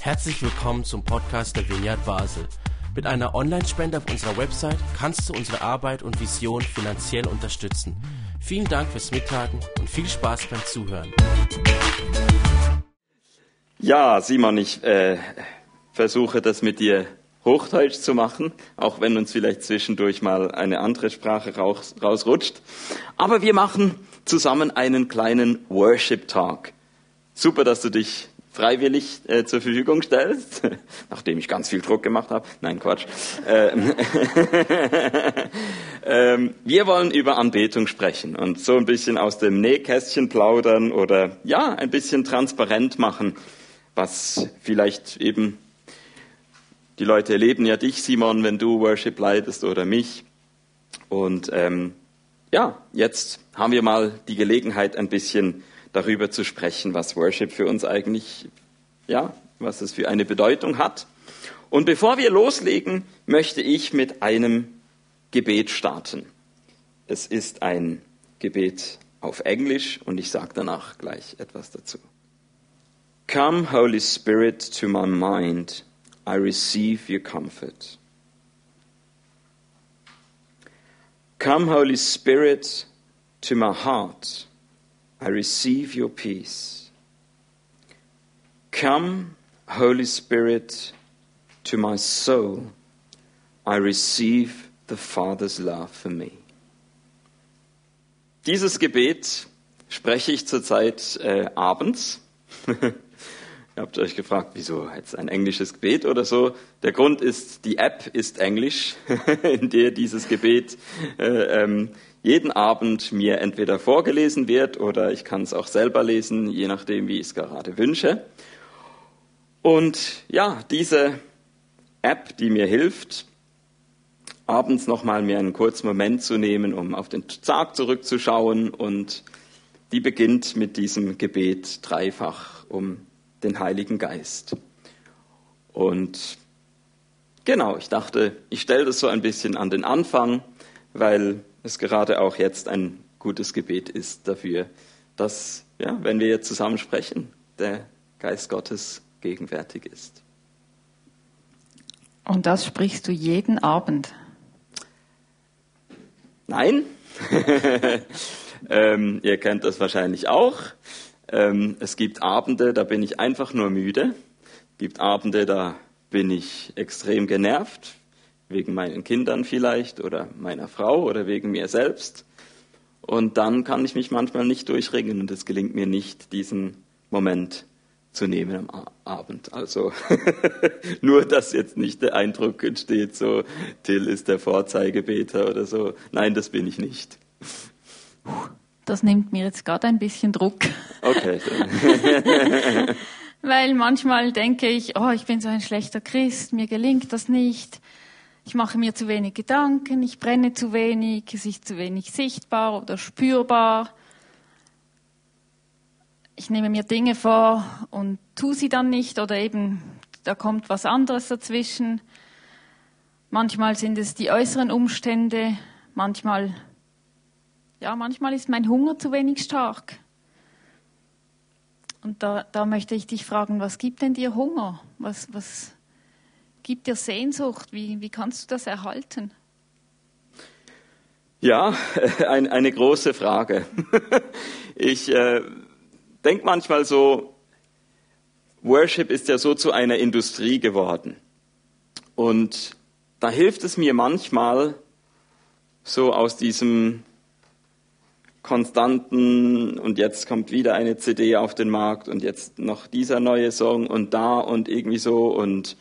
Herzlich willkommen zum Podcast der Vineyard Basel. Mit einer Online-Spende auf unserer Website kannst du unsere Arbeit und Vision finanziell unterstützen. Vielen Dank fürs Mittagen und viel Spaß beim Zuhören. Ja, Simon, ich äh, versuche das mit dir Hochdeutsch zu machen, auch wenn uns vielleicht zwischendurch mal eine andere Sprache raus, rausrutscht. Aber wir machen zusammen einen kleinen Worship Talk. Super, dass du dich freiwillig äh, zur Verfügung stellst, nachdem ich ganz viel Druck gemacht habe. Nein, Quatsch. Ähm, ähm, wir wollen über Anbetung sprechen und so ein bisschen aus dem Nähkästchen plaudern oder ja, ein bisschen transparent machen, was vielleicht eben die Leute erleben ja dich, Simon, wenn du Worship leitest oder mich. Und ähm, ja, jetzt haben wir mal die Gelegenheit, ein bisschen darüber zu sprechen, was Worship für uns eigentlich, ja, was es für eine Bedeutung hat. Und bevor wir loslegen, möchte ich mit einem Gebet starten. Es ist ein Gebet auf Englisch und ich sage danach gleich etwas dazu. Come, Holy Spirit, to my mind. I receive your comfort. Come, Holy Spirit, to my heart. I receive your peace. Come, Holy Spirit, to my soul. I receive the Father's love for me. Dieses Gebet spreche ich zurzeit äh, abends. Ihr habt euch gefragt, wieso jetzt ein englisches Gebet oder so. Der Grund ist, die App ist Englisch, in der dieses Gebet äh, ähm, jeden Abend mir entweder vorgelesen wird oder ich kann es auch selber lesen, je nachdem, wie ich es gerade wünsche. Und ja, diese App, die mir hilft, abends nochmal mir einen kurzen Moment zu nehmen, um auf den Tag zurückzuschauen und die beginnt mit diesem Gebet dreifach um den Heiligen Geist. Und genau, ich dachte, ich stelle das so ein bisschen an den Anfang, weil es gerade auch jetzt ein gutes Gebet ist dafür, dass, ja, wenn wir jetzt zusammen sprechen, der Geist Gottes gegenwärtig ist. Und das sprichst du jeden Abend? Nein. ähm, ihr kennt das wahrscheinlich auch. Ähm, es gibt Abende, da bin ich einfach nur müde. Es gibt Abende, da bin ich extrem genervt, wegen meinen Kindern vielleicht oder meiner Frau oder wegen mir selbst. Und dann kann ich mich manchmal nicht durchringen und es gelingt mir nicht, diesen Moment zu nehmen am Abend. Also nur, dass jetzt nicht der Eindruck entsteht, so Till ist der Vorzeigebeter oder so. Nein, das bin ich nicht. Das nimmt mir jetzt gerade ein bisschen Druck. Okay. Weil manchmal denke ich, oh, ich bin so ein schlechter Christ, mir gelingt das nicht. Ich mache mir zu wenig Gedanken, ich brenne zu wenig, es ist zu wenig sichtbar oder spürbar. Ich nehme mir Dinge vor und tue sie dann nicht oder eben da kommt was anderes dazwischen. Manchmal sind es die äußeren Umstände, manchmal ja, manchmal ist mein Hunger zu wenig stark. Und da, da möchte ich dich fragen, was gibt denn dir Hunger? Was, was gibt dir Sehnsucht? Wie, wie kannst du das erhalten? Ja, ein, eine große Frage. Ich äh, denke manchmal so, Worship ist ja so zu einer Industrie geworden. Und da hilft es mir manchmal, so aus diesem konstanten und jetzt kommt wieder eine CD auf den Markt und jetzt noch dieser neue Song und da und irgendwie so und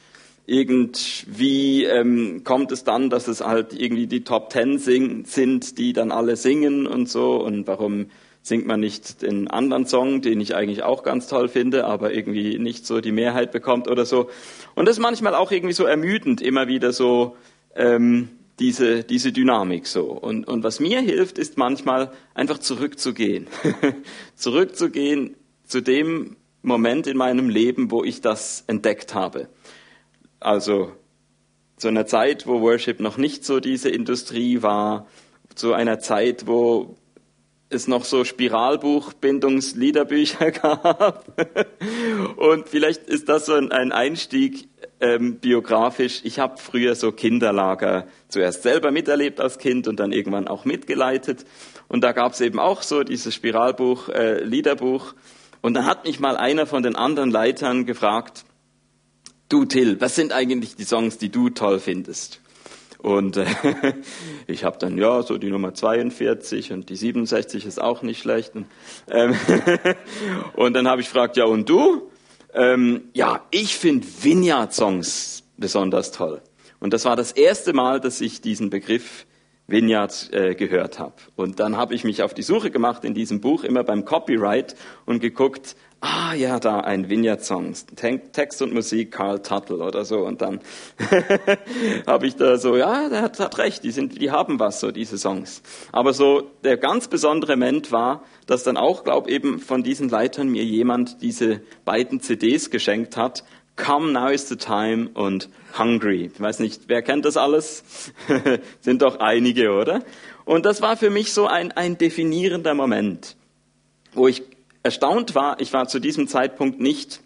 irgendwie ähm, kommt es dann, dass es halt irgendwie die Top Ten sing sind, die dann alle singen und so und warum singt man nicht den anderen Song, den ich eigentlich auch ganz toll finde, aber irgendwie nicht so die Mehrheit bekommt oder so. Und das ist manchmal auch irgendwie so ermüdend, immer wieder so ähm, diese, diese Dynamik so. Und, und was mir hilft, ist manchmal einfach zurückzugehen. zurückzugehen zu dem Moment in meinem Leben, wo ich das entdeckt habe. Also zu einer Zeit, wo Worship noch nicht so diese Industrie war, zu einer Zeit, wo es noch so Spiralbuchbindungsliederbücher gab Und vielleicht ist das so ein Einstieg ähm, biografisch. Ich habe früher so Kinderlager zuerst selber miterlebt als Kind und dann irgendwann auch mitgeleitet. Und da gab es eben auch so dieses Spiralbuch, äh, Liederbuch. Und dann hat mich mal einer von den anderen Leitern gefragt, du Till, was sind eigentlich die Songs, die du toll findest? Und äh, ich habe dann, ja, so die Nummer 42 und die 67 ist auch nicht schlecht. Und, ähm, und dann habe ich gefragt, ja, und du? Ähm, ja, ich finde Vineyard-Songs besonders toll. Und das war das erste Mal, dass ich diesen Begriff Vineyard äh, gehört habe. Und dann habe ich mich auf die Suche gemacht in diesem Buch, immer beim Copyright und geguckt, ah ja, da ein Vineyard-Song, Text und Musik Carl Tuttle oder so. Und dann habe ich da so, ja, der hat, hat recht, die, sind, die haben was, so diese Songs. Aber so der ganz besondere Moment war, dass dann auch, glaube eben von diesen Leitern mir jemand diese beiden CDs geschenkt hat. Come Now is the Time und Hungry. Ich weiß nicht, wer kennt das alles? Sind doch einige, oder? Und das war für mich so ein, ein definierender Moment, wo ich erstaunt war, ich war zu diesem Zeitpunkt nicht,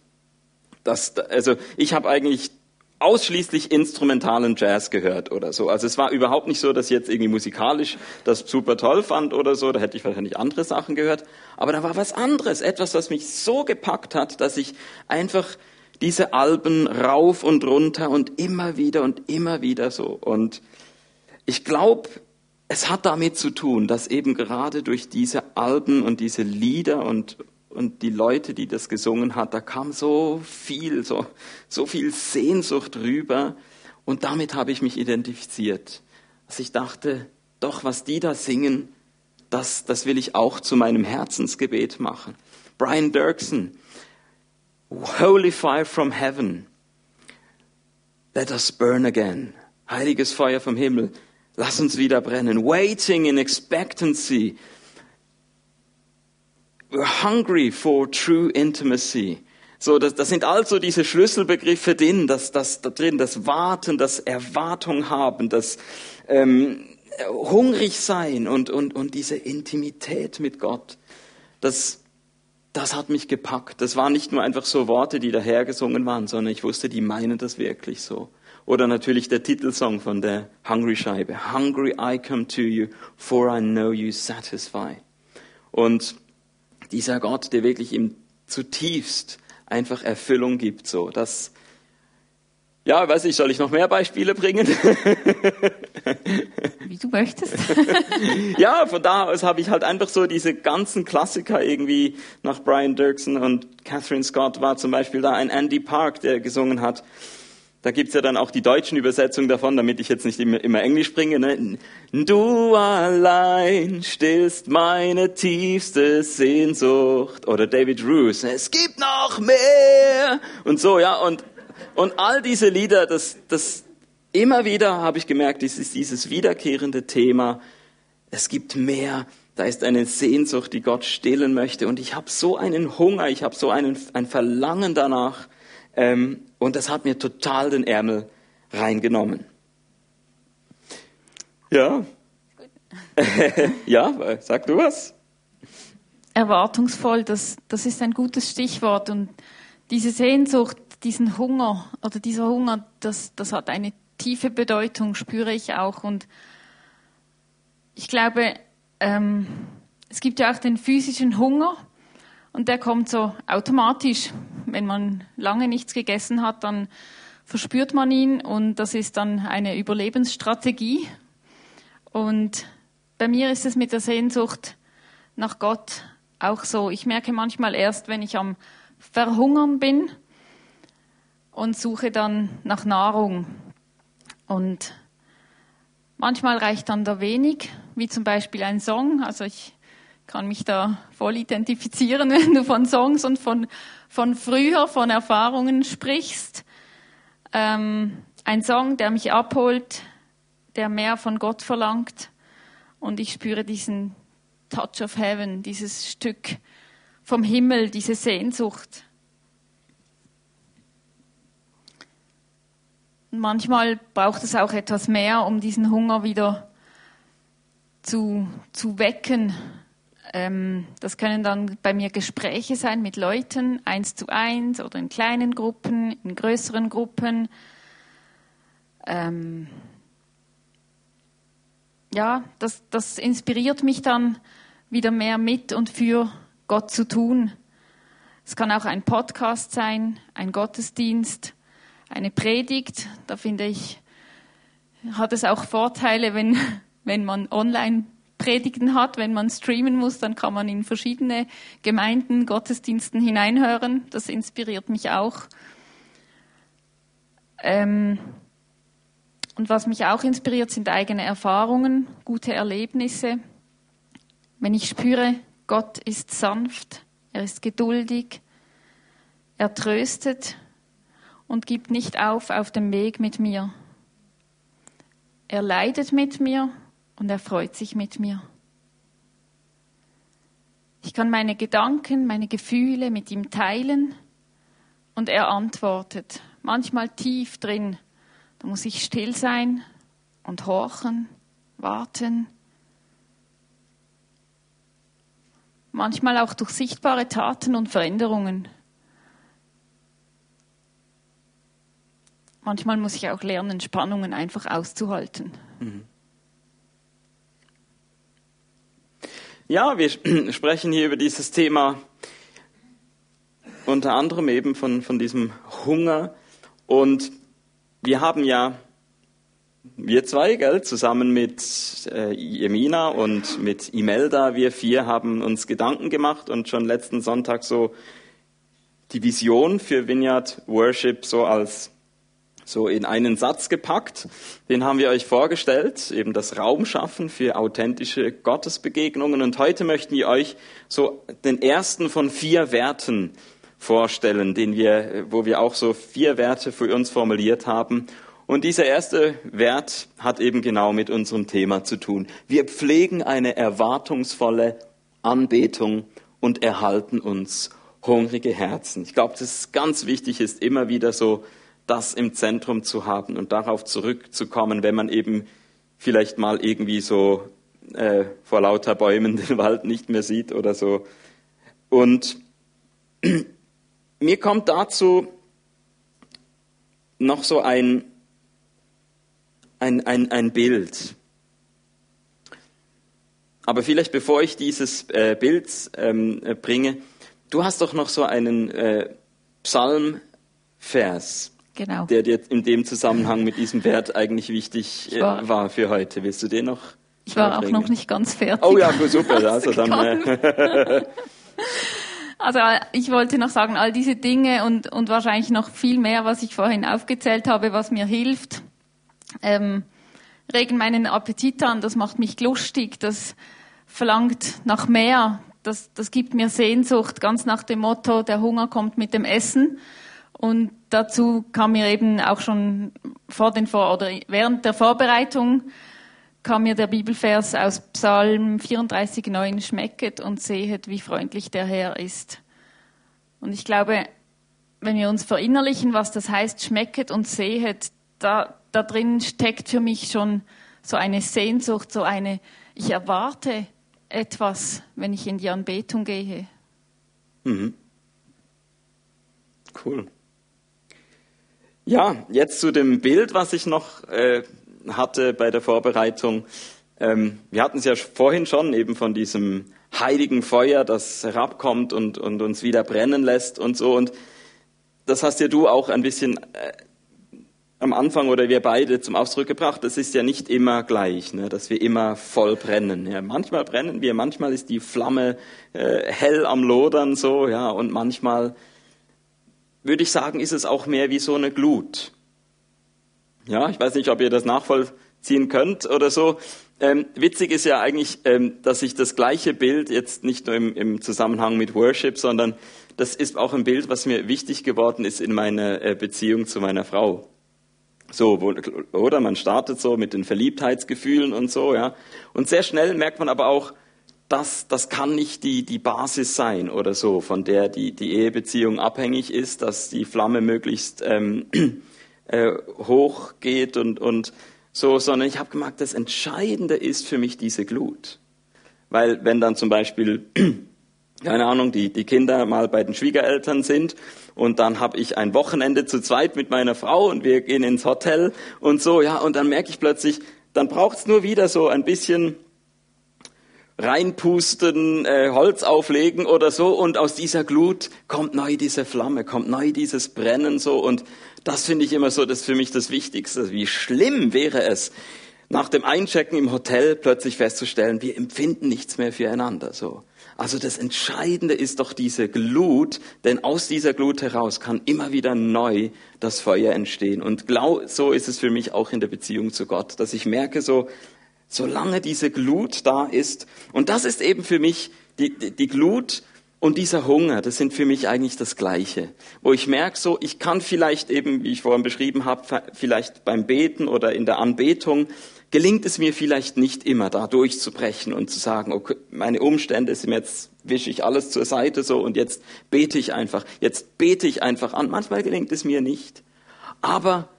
dass, also ich habe eigentlich ausschließlich instrumentalen Jazz gehört oder so. Also es war überhaupt nicht so, dass ich jetzt irgendwie musikalisch das super toll fand oder so, da hätte ich wahrscheinlich andere Sachen gehört. Aber da war was anderes, etwas, was mich so gepackt hat, dass ich einfach diese Alben rauf und runter und immer wieder und immer wieder so. Und ich glaube, es hat damit zu tun, dass eben gerade durch diese Alben und diese Lieder und, und die Leute, die das gesungen hat, da kam so viel, so, so viel Sehnsucht rüber. Und damit habe ich mich identifiziert. Dass ich dachte, doch, was die da singen, das, das will ich auch zu meinem Herzensgebet machen. Brian Dirksen, Holy Fire from Heaven, let us burn again. Heiliges Feuer vom Himmel, Lass uns wieder brennen. Waiting in expectancy. Hungry for true intimacy. So, das, das sind also diese Schlüsselbegriffe drin, das, das, da drin, das Warten, das Erwartung haben, das ähm, hungrig sein und, und, und diese Intimität mit Gott. Das, das hat mich gepackt. Das waren nicht nur einfach so Worte, die dahergesungen waren, sondern ich wusste, die meinen das wirklich so. Oder natürlich der Titelsong von der Hungry-Scheibe. Hungry I come to you, for I know you satisfy. Und dieser Gott, der wirklich ihm zutiefst einfach Erfüllung gibt, so, das, ja, weiß ich, soll ich noch mehr Beispiele bringen? Wie du möchtest. ja, von da aus habe ich halt einfach so diese ganzen Klassiker irgendwie nach Brian Dirksen und Catherine Scott war zum Beispiel da ein Andy Park, der gesungen hat. Da gibt's ja dann auch die deutschen Übersetzungen davon, damit ich jetzt nicht immer, immer Englisch bringe. Ne? Du allein stillst meine tiefste Sehnsucht. Oder David Roos, es gibt noch mehr. Und so, ja. Und, und all diese Lieder, das, das immer wieder habe ich gemerkt, es ist dieses wiederkehrende Thema. Es gibt mehr. Da ist eine Sehnsucht, die Gott stillen möchte. Und ich habe so einen Hunger, ich habe so einen, ein Verlangen danach, ähm, und das hat mir total den Ärmel reingenommen. Ja. ja, sag du was? Erwartungsvoll, das, das ist ein gutes Stichwort. Und diese Sehnsucht, diesen Hunger oder dieser Hunger, das, das hat eine tiefe Bedeutung, spüre ich auch. Und ich glaube, ähm, es gibt ja auch den physischen Hunger und der kommt so automatisch. Wenn man lange nichts gegessen hat, dann verspürt man ihn und das ist dann eine Überlebensstrategie. Und bei mir ist es mit der Sehnsucht nach Gott auch so. Ich merke manchmal erst, wenn ich am Verhungern bin und suche dann nach Nahrung. Und manchmal reicht dann da wenig, wie zum Beispiel ein Song. Also ich kann mich da voll identifizieren, wenn du von Songs und von, von früher, von Erfahrungen sprichst. Ähm, ein Song, der mich abholt, der mehr von Gott verlangt. Und ich spüre diesen Touch of Heaven, dieses Stück vom Himmel, diese Sehnsucht. Und manchmal braucht es auch etwas mehr, um diesen Hunger wieder zu, zu wecken, Ähm, das können dann bei mir Gespräche sein mit Leuten, eins zu eins oder in kleinen Gruppen, in größeren Gruppen. Ähm, ja, das, das inspiriert mich dann wieder mehr mit und für Gott zu tun. Es kann auch ein Podcast sein, ein Gottesdienst, eine Predigt. Da finde ich, hat es auch Vorteile, wenn, wenn man online Predigten hat, wenn man streamen muss, dann kann man in verschiedene Gemeinden, Gottesdiensten hineinhören. Das inspiriert mich auch. Ähm, und was mich auch inspiriert, sind eigene Erfahrungen, gute Erlebnisse. Wenn ich spüre, Gott ist sanft, er ist geduldig, er tröstet und gibt nicht auf auf dem Weg mit mir. Er leidet mit mir und er freut sich mit mir. Ich kann meine Gedanken, meine Gefühle mit ihm teilen und er antwortet, manchmal tief drin da muss ich still sein und horchen, warten. Manchmal auch durch sichtbare Taten und Veränderungen. Manchmal muss ich auch lernen, Spannungen einfach auszuhalten. Mhm. Ja, wir sprechen hier über dieses Thema unter anderem eben von, von diesem Hunger. Und wir haben ja, wir zwei, gell, zusammen mit äh, Emina und mit Imelda, wir vier haben uns Gedanken gemacht und schon letzten Sonntag so die Vision für Vineyard Worship so als so in einen Satz gepackt. Den haben wir euch vorgestellt, eben das Raum schaffen für authentische Gottesbegegnungen. Und heute möchten wir euch so den ersten von vier Werten vorstellen, den wir, wo wir auch so vier Werte für uns formuliert haben. Und dieser erste Wert hat eben genau mit unserem Thema zu tun. Wir pflegen eine erwartungsvolle Anbetung und erhalten uns hungrige Herzen. Ich glaube, dass es ganz wichtig ist, immer wieder so das im Zentrum zu haben und darauf zurückzukommen, wenn man eben vielleicht mal irgendwie so äh, vor lauter Bäumen den Wald nicht mehr sieht oder so. Und mir kommt dazu noch so ein, ein, ein, ein Bild. Aber vielleicht bevor ich dieses äh, Bild ähm, äh, bringe, du hast doch noch so einen äh, Psalmvers, genau. der dir in dem Zusammenhang mit diesem Wert eigentlich wichtig äh, war, war, für heute. Willst du den noch? Ich war auch noch nicht ganz fertig. Oh ja, super. Also dann, äh, Also ich wollte noch sagen, all diese Dinge und, und wahrscheinlich noch viel mehr, was ich vorhin aufgezählt habe, was mir hilft, ähm, regen meinen Appetit an, das macht mich lustig, das verlangt nach mehr, das, das gibt mir Sehnsucht, ganz nach dem Motto, der Hunger kommt mit dem Essen. Und dazu kam mir eben auch schon vor den vor oder während der Vorbereitung kam mir der Bibelvers aus Psalm 34,9 schmecket und sehet, wie freundlich der Herr ist. Und ich glaube, wenn wir uns verinnerlichen, was das heißt, schmecket und sehet, da, da drin steckt für mich schon so eine Sehnsucht, so eine, ich erwarte etwas, wenn ich in die Anbetung gehe. Mhm. Cool. Ja, jetzt zu dem Bild, was ich noch äh, hatte bei der Vorbereitung. Ähm, wir hatten es ja vorhin schon eben von diesem heiligen Feuer, das herabkommt und, und uns wieder brennen lässt und so. Und das hast ja du auch ein bisschen äh, am Anfang oder wir beide zum Ausdruck gebracht. Das ist ja nicht immer gleich, ne, dass wir immer voll brennen. Ja, manchmal brennen wir, manchmal ist die Flamme äh, hell am Lodern so, ja, und manchmal würde ich sagen, ist es auch mehr wie so eine Glut. Ja, ich weiß nicht, ob ihr das nachvollziehen könnt oder so. Ähm, witzig ist ja eigentlich, ähm, dass ich das gleiche Bild jetzt nicht nur im, im, Zusammenhang mit Worship, sondern das ist auch ein Bild, was mir wichtig geworden ist in meiner äh, Beziehung zu meiner Frau. So, wo, oder man startet so mit den Verliebtheitsgefühlen und so, ja. Und sehr schnell merkt man aber auch, das, das kann nicht die, die Basis sein oder so, von der die, die Ehebeziehung abhängig ist, dass die Flamme möglichst ähm, äh, hochgeht und, und so, sondern ich habe gemerkt, das Entscheidende ist für mich diese Glut. weil wenn dann zum Beispiel, keine Ahnung, die, die Kinder mal bei den Schwiegereltern sind und dann habe ich ein Wochenende zu zweit mit meiner Frau und wir gehen ins Hotel und so, ja, und dann merke ich plötzlich, dann braucht's nur wieder so ein bisschen reinpusten, äh, Holz auflegen oder so und aus dieser Glut kommt neu diese Flamme, kommt neu dieses Brennen so und das finde ich immer so, das ist für mich das Wichtigste. Wie schlimm wäre es, nach dem Einchecken im Hotel plötzlich festzustellen, wir empfinden nichts mehr füreinander so. Also das Entscheidende ist doch diese Glut, denn aus dieser Glut heraus kann immer wieder neu das Feuer entstehen. Und genau so ist es für mich auch in der Beziehung zu Gott, dass ich merke so, solange diese Glut da ist. Und das ist eben für mich die, die, die Glut und dieser Hunger, das sind für mich eigentlich das Gleiche. Wo ich merke, so, ich kann vielleicht eben, wie ich vorhin beschrieben habe, vielleicht beim Beten oder in der Anbetung, gelingt es mir vielleicht nicht immer, da durchzubrechen und zu sagen, okay, meine Umstände sind jetzt, wische ich alles zur Seite so und jetzt bete ich einfach, jetzt bete ich einfach an. Manchmal gelingt es mir nicht. Aber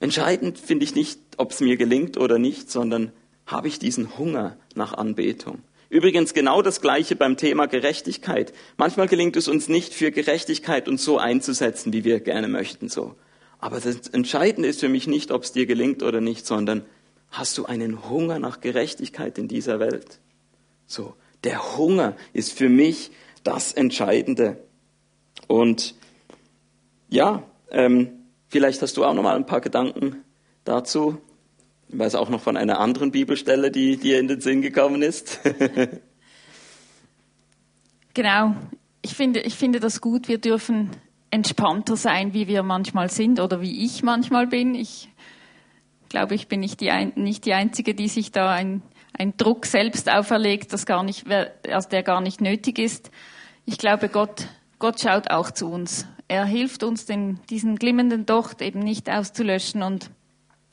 entscheidend finde ich nicht, ob es mir gelingt oder nicht, sondern habe ich diesen Hunger nach Anbetung. Übrigens genau das Gleiche beim Thema Gerechtigkeit. Manchmal gelingt es uns nicht, für Gerechtigkeit uns so einzusetzen, wie wir gerne möchten, so. Aber das Entscheidende ist für mich nicht, ob es dir gelingt oder nicht, sondern hast du einen Hunger nach Gerechtigkeit in dieser Welt? So. Der Hunger ist für mich das Entscheidende. Und ja, ähm, vielleicht hast du auch noch mal ein paar Gedanken dazu. Ich weiß auch noch von einer anderen Bibelstelle, die dir in den Sinn gekommen ist. genau. Ich finde, ich finde das gut. Wir dürfen entspannter sein, wie wir manchmal sind oder wie ich manchmal bin. Ich glaube, ich bin nicht die, ein, nicht die Einzige, die sich da ein, ein Druck selbst auferlegt, das gar nicht, also der gar nicht nötig ist. Ich glaube, Gott, Gott schaut auch zu uns. Er hilft uns, den, diesen glimmenden Docht eben nicht auszulöschen und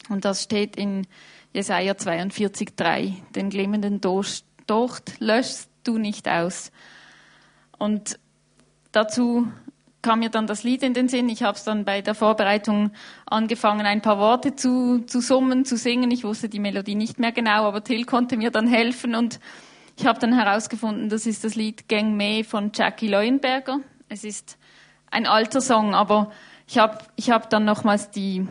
und das steht in Jesaja 42,3. Den glimmenden Docht löschst du nicht aus. Und dazu kam mir dann das Lied in den Sinn. Ich habe es dann bei der Vorbereitung angefangen, ein paar Worte zu, zu summen, zu singen. Ich wusste die Melodie nicht mehr genau, aber Till konnte mir dann helfen und ich habe dann herausgefunden, das ist das Lied Gang Me von Jackie Leuenberger. Es ist ein alter Song, aber ich habe ich hab dann nochmals die,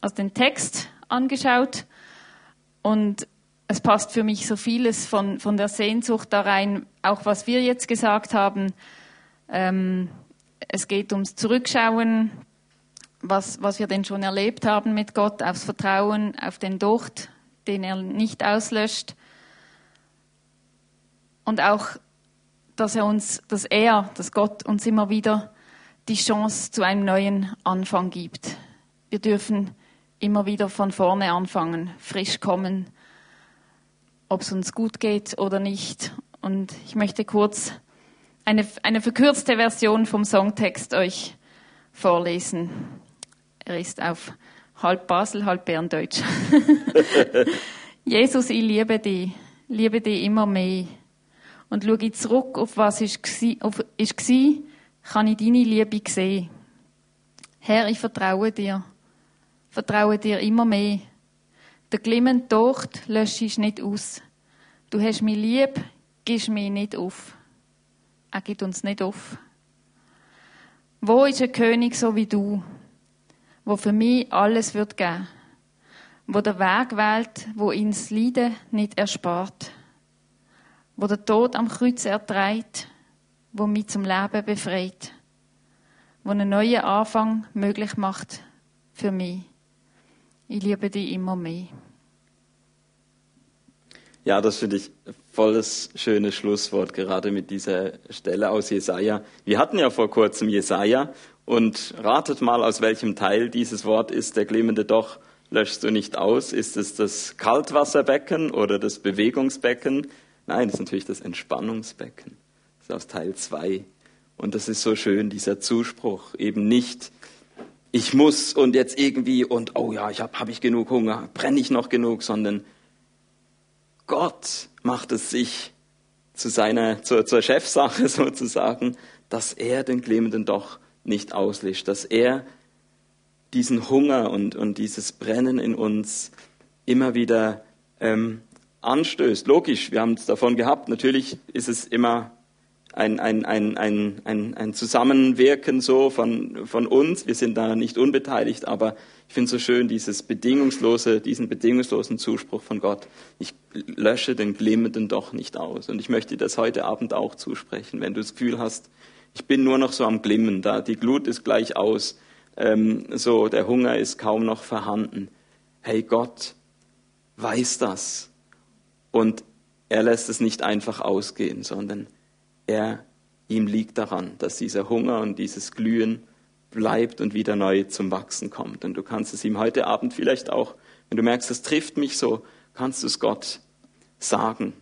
also den Text angeschaut und es passt für mich so vieles von, von der Sehnsucht da rein, auch was wir jetzt gesagt haben. Ähm, es geht ums Zurückschauen, was, was wir denn schon erlebt haben mit Gott, aufs Vertrauen, auf den Docht, den er nicht auslöscht. Und auch, dass er uns, dass er, dass Gott uns immer wieder die Chance zu einem neuen Anfang gibt. Wir dürfen immer wieder von vorne anfangen, frisch kommen, ob es uns gut geht oder nicht. Und ich möchte kurz eine, eine verkürzte Version vom Songtext euch vorlesen. Er ist auf halb Basel, halb Berndeutsch. Jesus, ich liebe dich, liebe dich immer mehr. Und schaue ich zurück auf was ist war, kann ich deine Liebe sehen. Herr, ich vertraue dir vertraue dir immer mehr. Der glimmende Docht löschst nicht aus. Du hast mich lieb, gibst mich nicht auf. Er gibt uns nicht auf. Wo ist ein König so wie du, wo für mich alles wird geben, wo der Weg wählt, wo ihn Leiden nicht erspart, wo der Tod am Kreuz erträgt, wo mich zum Leben befreit, wo einen neuen Anfang möglich macht für mich. Ich liebe dich immer mehr. Ja, das finde ich volles schönes Schlusswort, gerade mit dieser Stelle aus Jesaja. Wir hatten ja vor kurzem Jesaja und ratet mal, aus welchem Teil dieses Wort ist, der glimmende Doch löschst du nicht aus. Ist es das Kaltwasserbecken oder das Bewegungsbecken? Nein, das ist natürlich das Entspannungsbecken. Das ist aus Teil 2. Und das ist so schön, dieser Zuspruch, eben nicht ich muss und jetzt irgendwie und oh ja, ich habe hab ich genug Hunger, brenne ich noch genug, sondern Gott macht es sich zu seiner zur, zur Chefsache sozusagen, dass er den Glimmenden doch nicht auslöscht, dass er diesen Hunger und, und dieses Brennen in uns immer wieder ähm, anstößt. Logisch, wir haben es davon gehabt. Natürlich ist es immer ein, ein, ein, ein, ein, ein Zusammenwirken so von, von uns. Wir sind da nicht unbeteiligt, aber ich finde es so schön, dieses bedingungslose, diesen bedingungslosen Zuspruch von Gott. Ich lösche den Glimmenden doch nicht aus. Und ich möchte das heute Abend auch zusprechen, wenn du das Gefühl hast, ich bin nur noch so am Glimmen, da die Glut ist gleich aus, ähm, so der Hunger ist kaum noch vorhanden. Hey, Gott weiß das. Und er lässt es nicht einfach ausgehen, sondern er, ihm liegt daran, dass dieser Hunger und dieses Glühen bleibt und wieder neu zum Wachsen kommt. Und du kannst es ihm heute Abend vielleicht auch, wenn du merkst, das trifft mich so, kannst du es Gott sagen.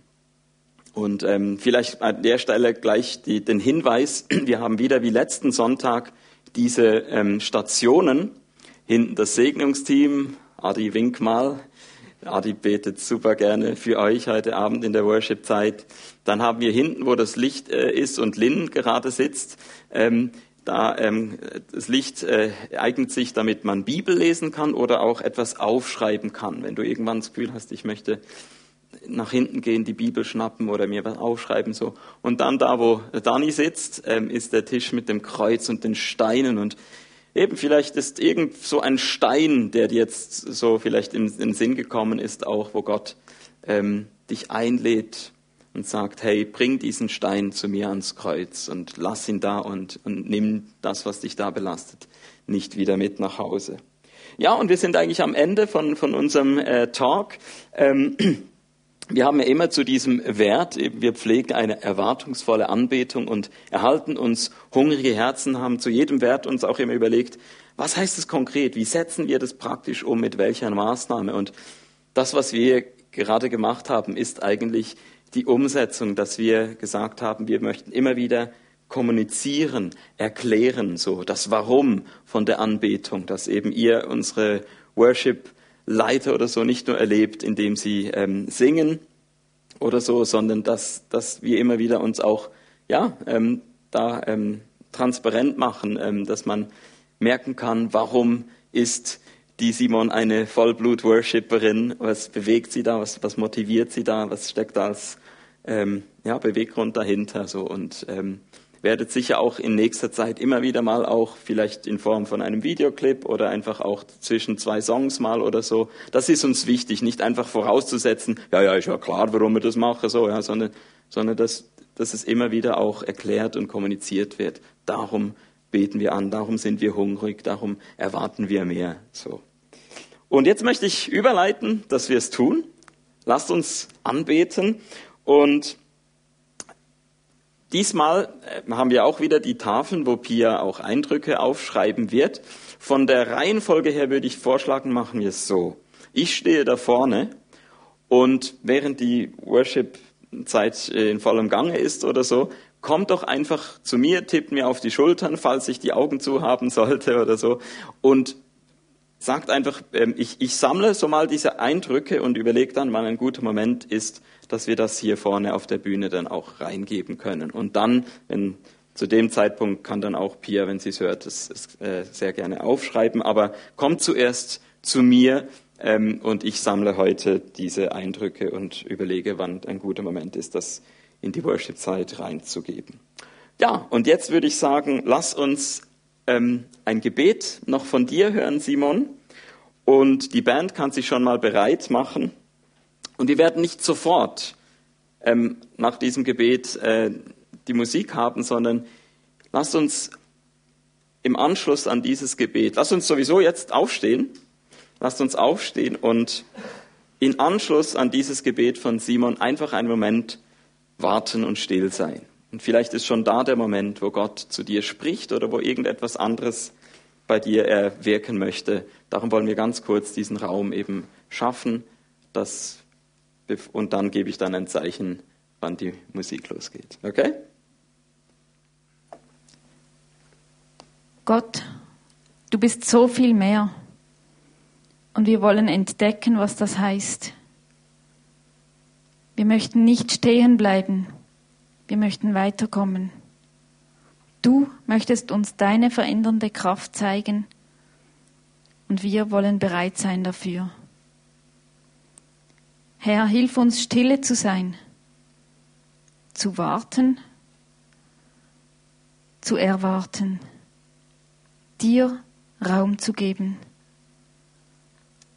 Und ähm, vielleicht an der Stelle gleich die, den Hinweis, wir haben wieder wie letzten Sonntag diese ähm, Stationen, hinten das Segnungsteam, Adi wink mal, Adi betet super gerne für euch heute Abend in der Worship-Zeit. Dann haben wir hinten, wo das Licht äh, ist und Lynn gerade sitzt, ähm, da ähm, das Licht äh, eignet sich, damit man Bibel lesen kann oder auch etwas aufschreiben kann. Wenn du irgendwann das Gefühl hast, ich möchte nach hinten gehen, die Bibel schnappen oder mir was aufschreiben so. Und dann da, wo Dani sitzt, ähm, ist der Tisch mit dem Kreuz und den Steinen und Eben, vielleicht ist irgend so ein Stein, der dir jetzt so vielleicht in, den Sinn gekommen ist, auch wo Gott ähm, dich einlädt und sagt, hey, bring diesen Stein zu mir ans Kreuz und lass ihn da und, und nimm das, was dich da belastet, nicht wieder mit nach Hause. Ja, und wir sind eigentlich am Ende von, von unserem äh, Talk. Ähm, wir haben ja immer zu diesem Wert, wir pflegen eine erwartungsvolle Anbetung und erhalten uns hungrige Herzen, haben zu jedem Wert uns auch immer überlegt, was heißt es konkret? Wie setzen wir das praktisch um? Mit welcher Maßnahme? Und das, was wir gerade gemacht haben, ist eigentlich die Umsetzung, dass wir gesagt haben, wir möchten immer wieder kommunizieren, erklären, so das Warum von der Anbetung, dass eben ihr unsere Worship Leiter oder so nicht nur erlebt, indem sie ähm, singen oder so, sondern dass, dass wir immer wieder uns auch ja, ähm, da ähm, transparent machen, ähm, dass man merken kann, warum ist die Simon eine Vollblut-Worshipperin, was bewegt sie da, was, was motiviert sie da, was steckt da als ähm, ja, Beweggrund dahinter. So. Und ähm, werdet sicher auch in nächster Zeit immer wieder mal auch vielleicht in Form von einem Videoclip oder einfach auch zwischen zwei Songs mal oder so. Das ist uns wichtig, nicht einfach vorauszusetzen, ja, ja, ist ja klar, warum wir das machen, so, ja, sondern, sondern dass, dass es immer wieder auch erklärt und kommuniziert wird. Darum beten wir an, darum sind wir hungrig, darum erwarten wir mehr, so. Und jetzt möchte ich überleiten, dass wir es tun. Lasst uns anbeten und Diesmal äh, haben wir auch wieder die Tafeln, wo Pia auch Eindrücke aufschreiben wird. Von der Reihenfolge her würde ich vorschlagen, machen wir es so. Ich stehe da vorne und während die Worship-Zeit äh, in vollem Gange ist oder so, kommt doch einfach zu mir, tippt mir auf die Schultern, falls ich die Augen zu haben sollte oder so und sagt einfach, ähm, ich, ich sammle so mal diese Eindrücke und überlege dann, wann ein guter Moment ist, dass wir das hier vorne auf der Bühne dann auch reingeben können. Und dann, wenn zu dem Zeitpunkt kann dann auch Pia, wenn sie es hört, das äh, sehr gerne aufschreiben. Aber kommt zuerst zu mir ähm, und ich sammle heute diese Eindrücke und überlege, wann ein guter Moment ist, das in die Worship-Zeit reinzugeben. Ja, und jetzt würde ich sagen, lass uns ähm, ein Gebet noch von dir hören, Simon. Und die Band kann sich schon mal bereit machen. Und wir werden nicht sofort ähm, nach diesem Gebet äh, die Musik haben, sondern lasst uns im Anschluss an dieses Gebet, lasst uns sowieso jetzt aufstehen, lasst uns aufstehen und in Anschluss an dieses Gebet von Simon einfach einen Moment warten und still sein. Und vielleicht ist schon da der Moment, wo Gott zu dir spricht oder wo irgendetwas anderes bei dir erwirken möchte. Darum wollen wir ganz kurz diesen Raum eben schaffen, dass und dann gebe ich dann ein Zeichen, wann die Musik losgeht. Okay? Gott, du bist so viel mehr. Und wir wollen entdecken, was das heißt. Wir möchten nicht stehen bleiben. Wir möchten weiterkommen. Du möchtest uns deine verändernde Kraft zeigen. Und wir wollen bereit sein dafür. Herr, hilf uns stille zu sein, zu warten, zu erwarten, dir Raum zu geben,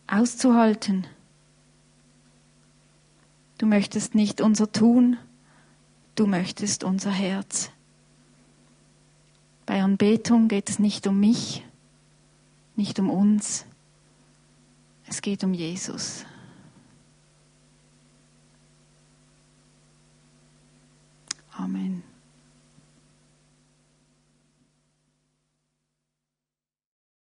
auszuhalten. Du möchtest nicht unser Tun, du möchtest unser Herz. Bei Anbetung geht es nicht um mich, nicht um uns, es geht um Jesus. Amen.